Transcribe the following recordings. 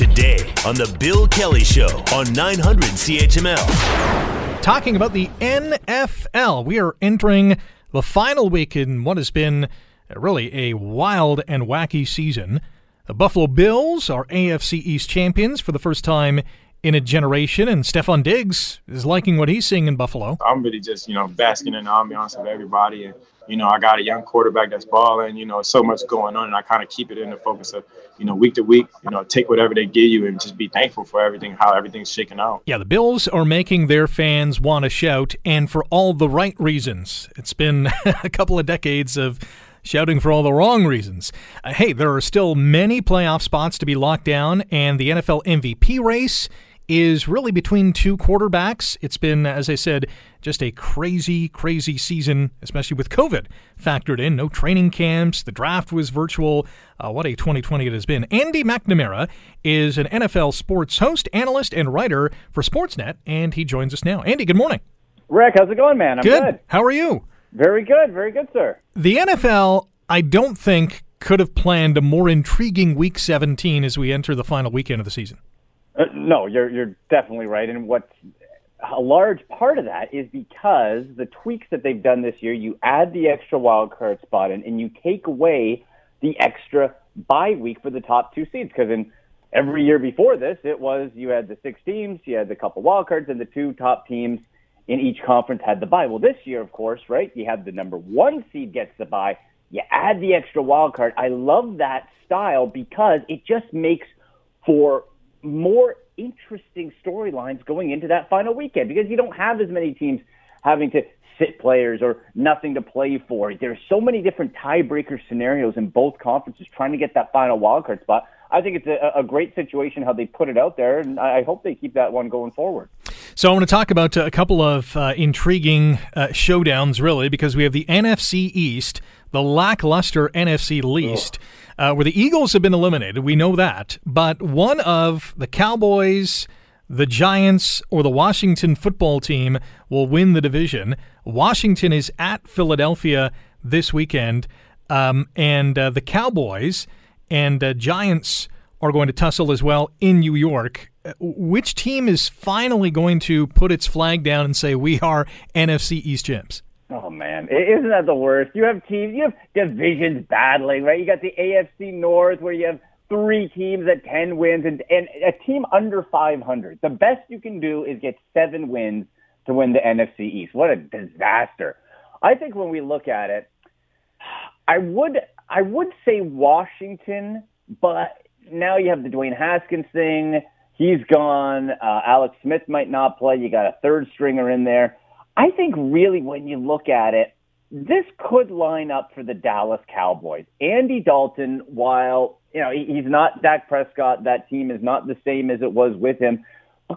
today on The Bill Kelly Show on 900 CHML. Talking about the NFL, we are entering the final week in what has been really a wild and wacky season. The Buffalo Bills are AFC East champions for the first time in a generation, and Stefon Diggs is liking what he's seeing in Buffalo. I'm really just, you know, basking in the ambiance of everybody. And, you know, I got a young quarterback that's balling, you know, so much going on, and I kind of keep it in the focus of, you know, week to week, you know, take whatever they give you and just be thankful for everything, how everything's shaking out. Yeah, the Bills are making their fans want to shout, and for all the right reasons. It's been a couple of decades of shouting for all the wrong reasons. Uh, hey, there are still many playoff spots to be locked down, and the NFL MVP race is really between two quarterbacks. It's been, as I said, just a crazy, crazy season, especially with COVID factored in. No training camps. The draft was virtual. Uh, what a 2020 it has been. Andy McNamara is an NFL sports host, analyst, and writer for Sportsnet, and he joins us now. Andy, good morning. Rick, how's it going, man? I'm good. good. How are you? Very good. Very good, sir. The NFL, I don't think, could have planned a more intriguing Week 17 as we enter the final weekend of the season. Uh, no, you're you're definitely right. And what's a large part of that is because the tweaks that they've done this year, you add the extra wild card spot in, and you take away the extra bye week for the top two seeds. Because in every year before this, it was you had the six teams, you had the couple wild cards, and the two top teams in each conference had the bye. Well, this year, of course, right? You have the number one seed gets the bye. You add the extra wild card. I love that style because it just makes for more interesting storylines going into that final weekend because you don't have as many teams having to sit players or nothing to play for. There's so many different tiebreaker scenarios in both conferences trying to get that final wildcard spot. I think it's a, a, great situation how they put it out there, and I hope they keep that one going forward. So I want to talk about a couple of uh, intriguing uh, showdowns, really, because we have the NFC East, the lackluster NFC least. Oh uh, where the Eagles have been eliminated. We know that. But one of the Cowboys, the Giants, or the Washington football team will win the division. Washington is at Philadelphia this weekend. Um, and uh, the Cowboys and uh, Giants are going to tussle as well in New York. Uh, which team is finally going to put its flag down and say, we are NFC East champs? Oh man, isn't that the worst? You have teams, you have divisions battling, right? You got the AFC North where you have three teams at 10 wins and, and a team under 500. The best you can do is get seven wins to win the NFC East. What a disaster. I think when we look at it, I would, I would say Washington, but now you have the Dwayne Haskins thing. He's gone. Uh, Alex Smith might not play. You got a third stringer in there. I think really when you look at it, this could line up for the Dallas Cowboys. Andy Dalton, while you know he's not Dak Prescott, that team is not the same as it was with him.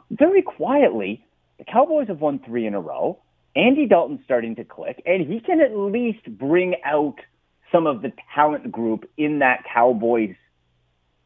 Very quietly, the Cowboys have won three in a row. Andy Dalton's starting to click, and he can at least bring out some of the talent group in that Cowboys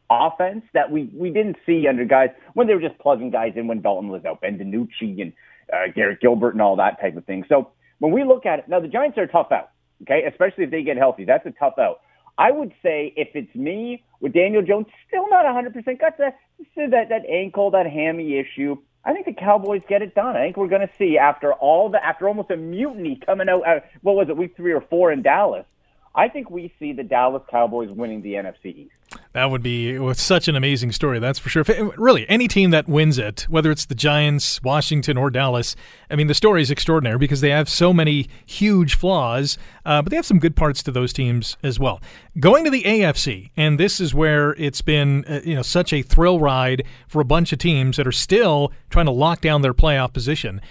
offense that we we didn't see under guys when they were just plugging guys in when Dalton was out, Ben DiNucci and uh, Garrett Gilbert and all that type of thing. So when we look at it, now the Giants are a tough out, okay, especially if they get healthy. That's a tough out. I would say if it's me with Daniel Jones, still not 100% got that, that that ankle, that hammy issue. I think the Cowboys get it done. I think we're going to see after all the after almost a mutiny coming out. Uh, what was it, week three or four in Dallas? I think we see the Dallas Cowboys winning the NFC East. That would be with such an amazing story, that's for sure. Really, any team that wins it, whether it's the Giants, Washington, or Dallas, I mean, the story is extraordinary because they have so many huge flaws, uh, but they have some good parts to those teams as well. Going to the AFC, and this is where it's been, uh, you know, such a thrill ride for a bunch of teams that are still trying to lock down their playoff position.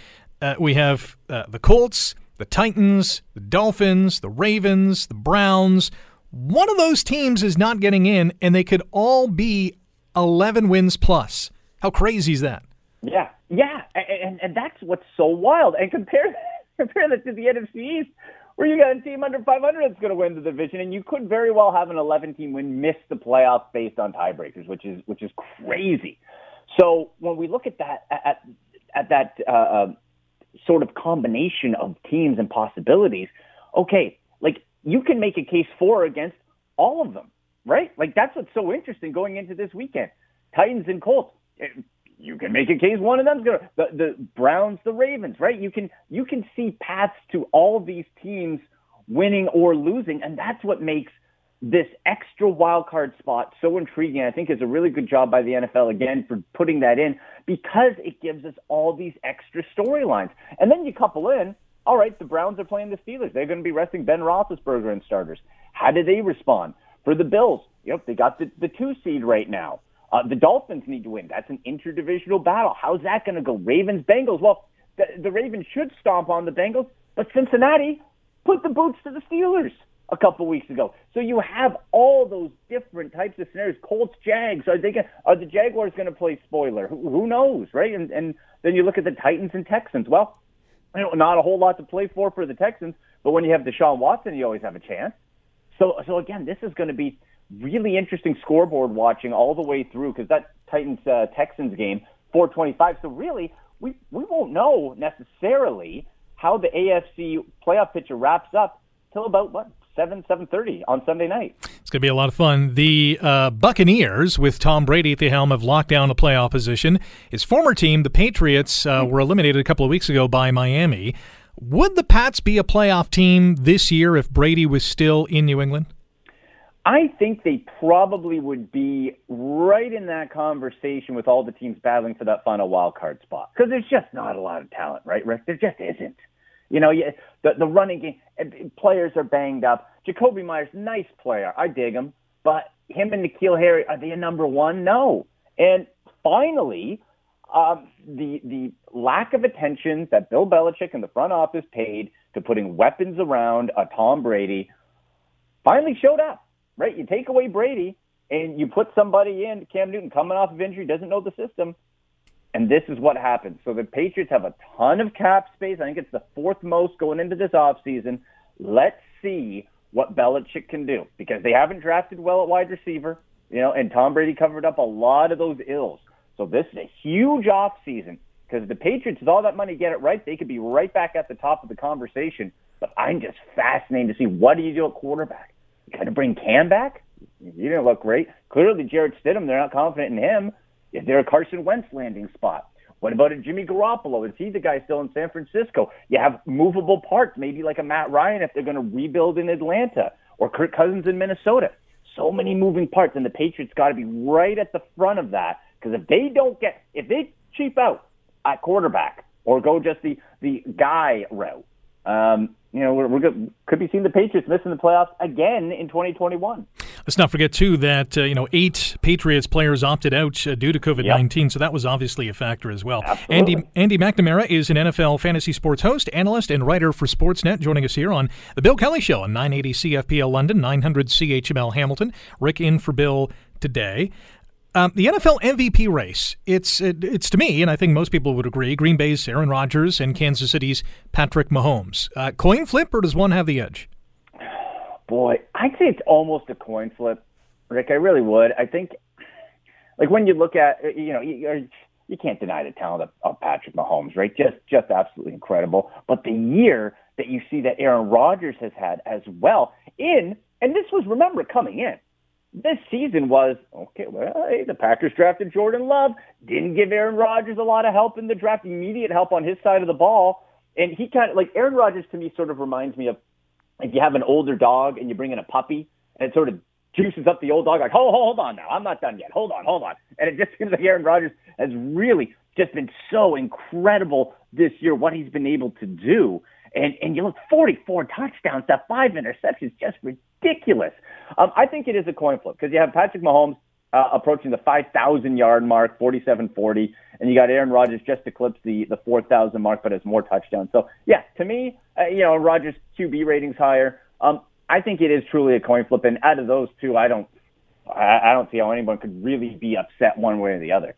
Uh, we have uh, the Colts the Titans, the Dolphins, the Ravens, the Browns. One of those teams is not getting in, and they could all be 11 wins plus. How crazy is that? Yeah, yeah, and, and that's what's so wild. And compare compare that to the NFC East, where you got a team under 500 that's going to win the division, and you could very well have an 11 team win miss the playoffs based on tiebreakers, which is which is crazy. So when we look at that at at that uh, uh sort of combination of teams and possibilities, okay, like you can make a case for or against all of them, right? Like that's what's so interesting going into this weekend. Titans and Colts. Eh, you can make a case one of them's gonna the, the Browns, the Ravens, right? You can you can see paths to all these teams winning or losing, and that's what makes this extra wild card spot so intriguing. I think is a really good job by the NFL again for putting that in because it gives us all these extra storylines. And then you couple in, all right, the Browns are playing the Steelers. They're going to be resting Ben Roethlisberger and starters. How do they respond? For the Bills, yep, they got the, the two seed right now. Uh, the Dolphins need to win. That's an interdivisional battle. How's that going to go? Ravens, Bengals. Well, the, the Ravens should stomp on the Bengals, but Cincinnati put the boots to the Steelers a couple weeks ago. So you have all those different types of scenarios. Colts, Jags. Are they going? Are the Jaguars going to play spoiler? Who, who knows, right? And and then you look at the Titans and Texans. Well, you know, not a whole lot to play for for the Texans, but when you have Deshaun Watson, you always have a chance. So so again, this is going to be really interesting scoreboard watching all the way through because that Titans uh, Texans game 425. So really, we we won't know necessarily how the AFC playoff picture wraps up till about what seven seven thirty on Sunday night. It's going to be a lot of fun. The uh, Buccaneers, with Tom Brady at the helm, have locked down a playoff position. His former team, the Patriots, uh, were eliminated a couple of weeks ago by Miami. Would the Pats be a playoff team this year if Brady was still in New England? I think they probably would be right in that conversation with all the teams battling for that final wild card spot because there's just not a lot of talent, right, Rick? There just isn't. You know, the the running game players are banged up. Jakobi Meyers, nice player, I dig him, but him and N'Keal Harry are they a number one? No. And finally, um, the the lack of attention that Bill Belichick and the front office paid to putting weapons around a Tom Brady finally showed up. Right, you take away Brady and you put somebody in Cam Newton coming off of injury, doesn't know the system. And this is what happens. So the Patriots have a ton of cap space. I think it's the fourth most going into this offseason. Let's see what Belichick can do because they haven't drafted well at wide receiver, you know, and Tom Brady covered up a lot of those ills. So this is a huge offseason because the Patriots, with all that money, get it right, they could be right back at the top of the conversation. But I'm just fascinated to see what do you do at quarterback? You got to bring Cam back? He didn't look great. Clearly, Jarrett Stidham, they're not confident in him. Is there a Carson Wentz landing spot? What about a Jimmy Garoppolo? Is he the guy still in San Francisco? You have movable parts, maybe like a Matt Ryan if they're going to rebuild in Atlanta or Kirk Cousins in Minnesota. So many moving parts, and the Patriots got to be right at the front of that because if they don't get, if they cheap out at quarterback or go just the the guy route, um, you know, we're, we're could be seeing the Patriots missing the playoffs again in 2021. Let's not forget too that uh, you know eight Patriots players opted out uh, due to COVID nineteen, yep. so that was obviously a factor as well. Absolutely. Andy Andy McNamara is an NFL fantasy sports host, analyst, and writer for Sportsnet, joining us here on the Bill Kelly Show on 980 CFPL London, 900 CHML Hamilton. Rick in for Bill today. Um, the NFL MVP race, it's it, it's to me, and I think most people would agree, Green Bay's Aaron Rodgers and Kansas City's Patrick Mahomes. Uh, coin flip, or does one have the edge? Boy, I'd say it's almost a coin flip, Rick. I really would. I think, like when you look at, you know, you, you can't deny the talent of, of Patrick Mahomes, right? Just just absolutely incredible. But the year that you see that Aaron Rodgers has had as well in, and this was remember coming in this season was okay. Well, hey, the Packers drafted Jordan Love, didn't give Aaron Rodgers a lot of help in the draft, immediate help on his side of the ball, and he kind of like Aaron Rodgers to me sort of reminds me of if you have an older dog and you bring in a puppy, and it sort of juices up the old dog like, hold, hold on now, I'm not done yet. Hold on, hold on, and it just seems like Aaron Rodgers has really just been so incredible this year what he's been able to do. And and you look 44 touchdowns to five interceptions, just ridiculous. Um, I think it is a coin flip because you have Patrick Mahomes uh, approaching the 5,000 yard mark, 47-40, and you got Aaron Rodgers just eclipsed the the 4,000 mark, but has more touchdowns. So yeah, to me, uh, you know, Rodgers QB ratings higher. Um, I think it is truly a coin flip, and out of those two, I don't, I, I don't see how anyone could really be upset one way or the other.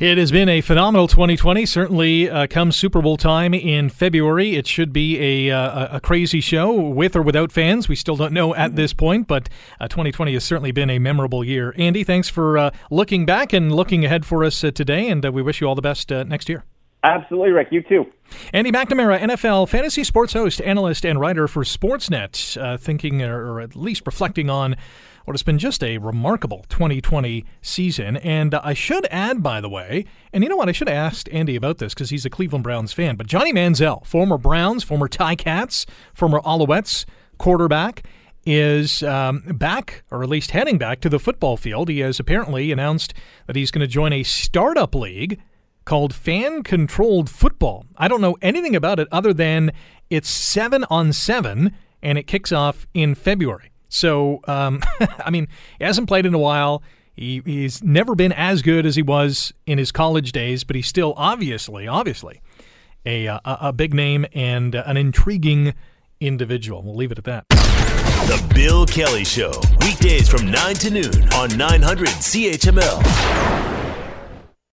It has been a phenomenal 2020. Certainly, uh, come Super Bowl time in February, it should be a, uh, a crazy show with or without fans. We still don't know at this point, but uh, 2020 has certainly been a memorable year. Andy, thanks for uh, looking back and looking ahead for us uh, today, and uh, we wish you all the best next year. Absolutely, Rick. You too. Andy McNamara, NFL fantasy sports host, analyst, and writer for Sportsnet, uh, thinking or at least reflecting on what has been just a remarkable 2020 season. And uh, I should add, by the way, and you know what? I should have asked Andy about this because he's a Cleveland Browns fan, but Johnny Manziel, former Browns, former Ty Cats, former Alouettes quarterback, is um, back, or at least heading back to the football field. He has apparently announced that he's going to join a startup league called Fan Controlled Football. I don't know anything about it other than it's seven on seven and it kicks off in February. So, um, I mean, he hasn't played in a while. He, he's never been as good as he was in his college days, but he's still obviously, obviously, a, a, a big name and an intriguing individual. We'll leave it at that. The Bill Kelly Show, weekdays from 9 to noon on 900 CHML.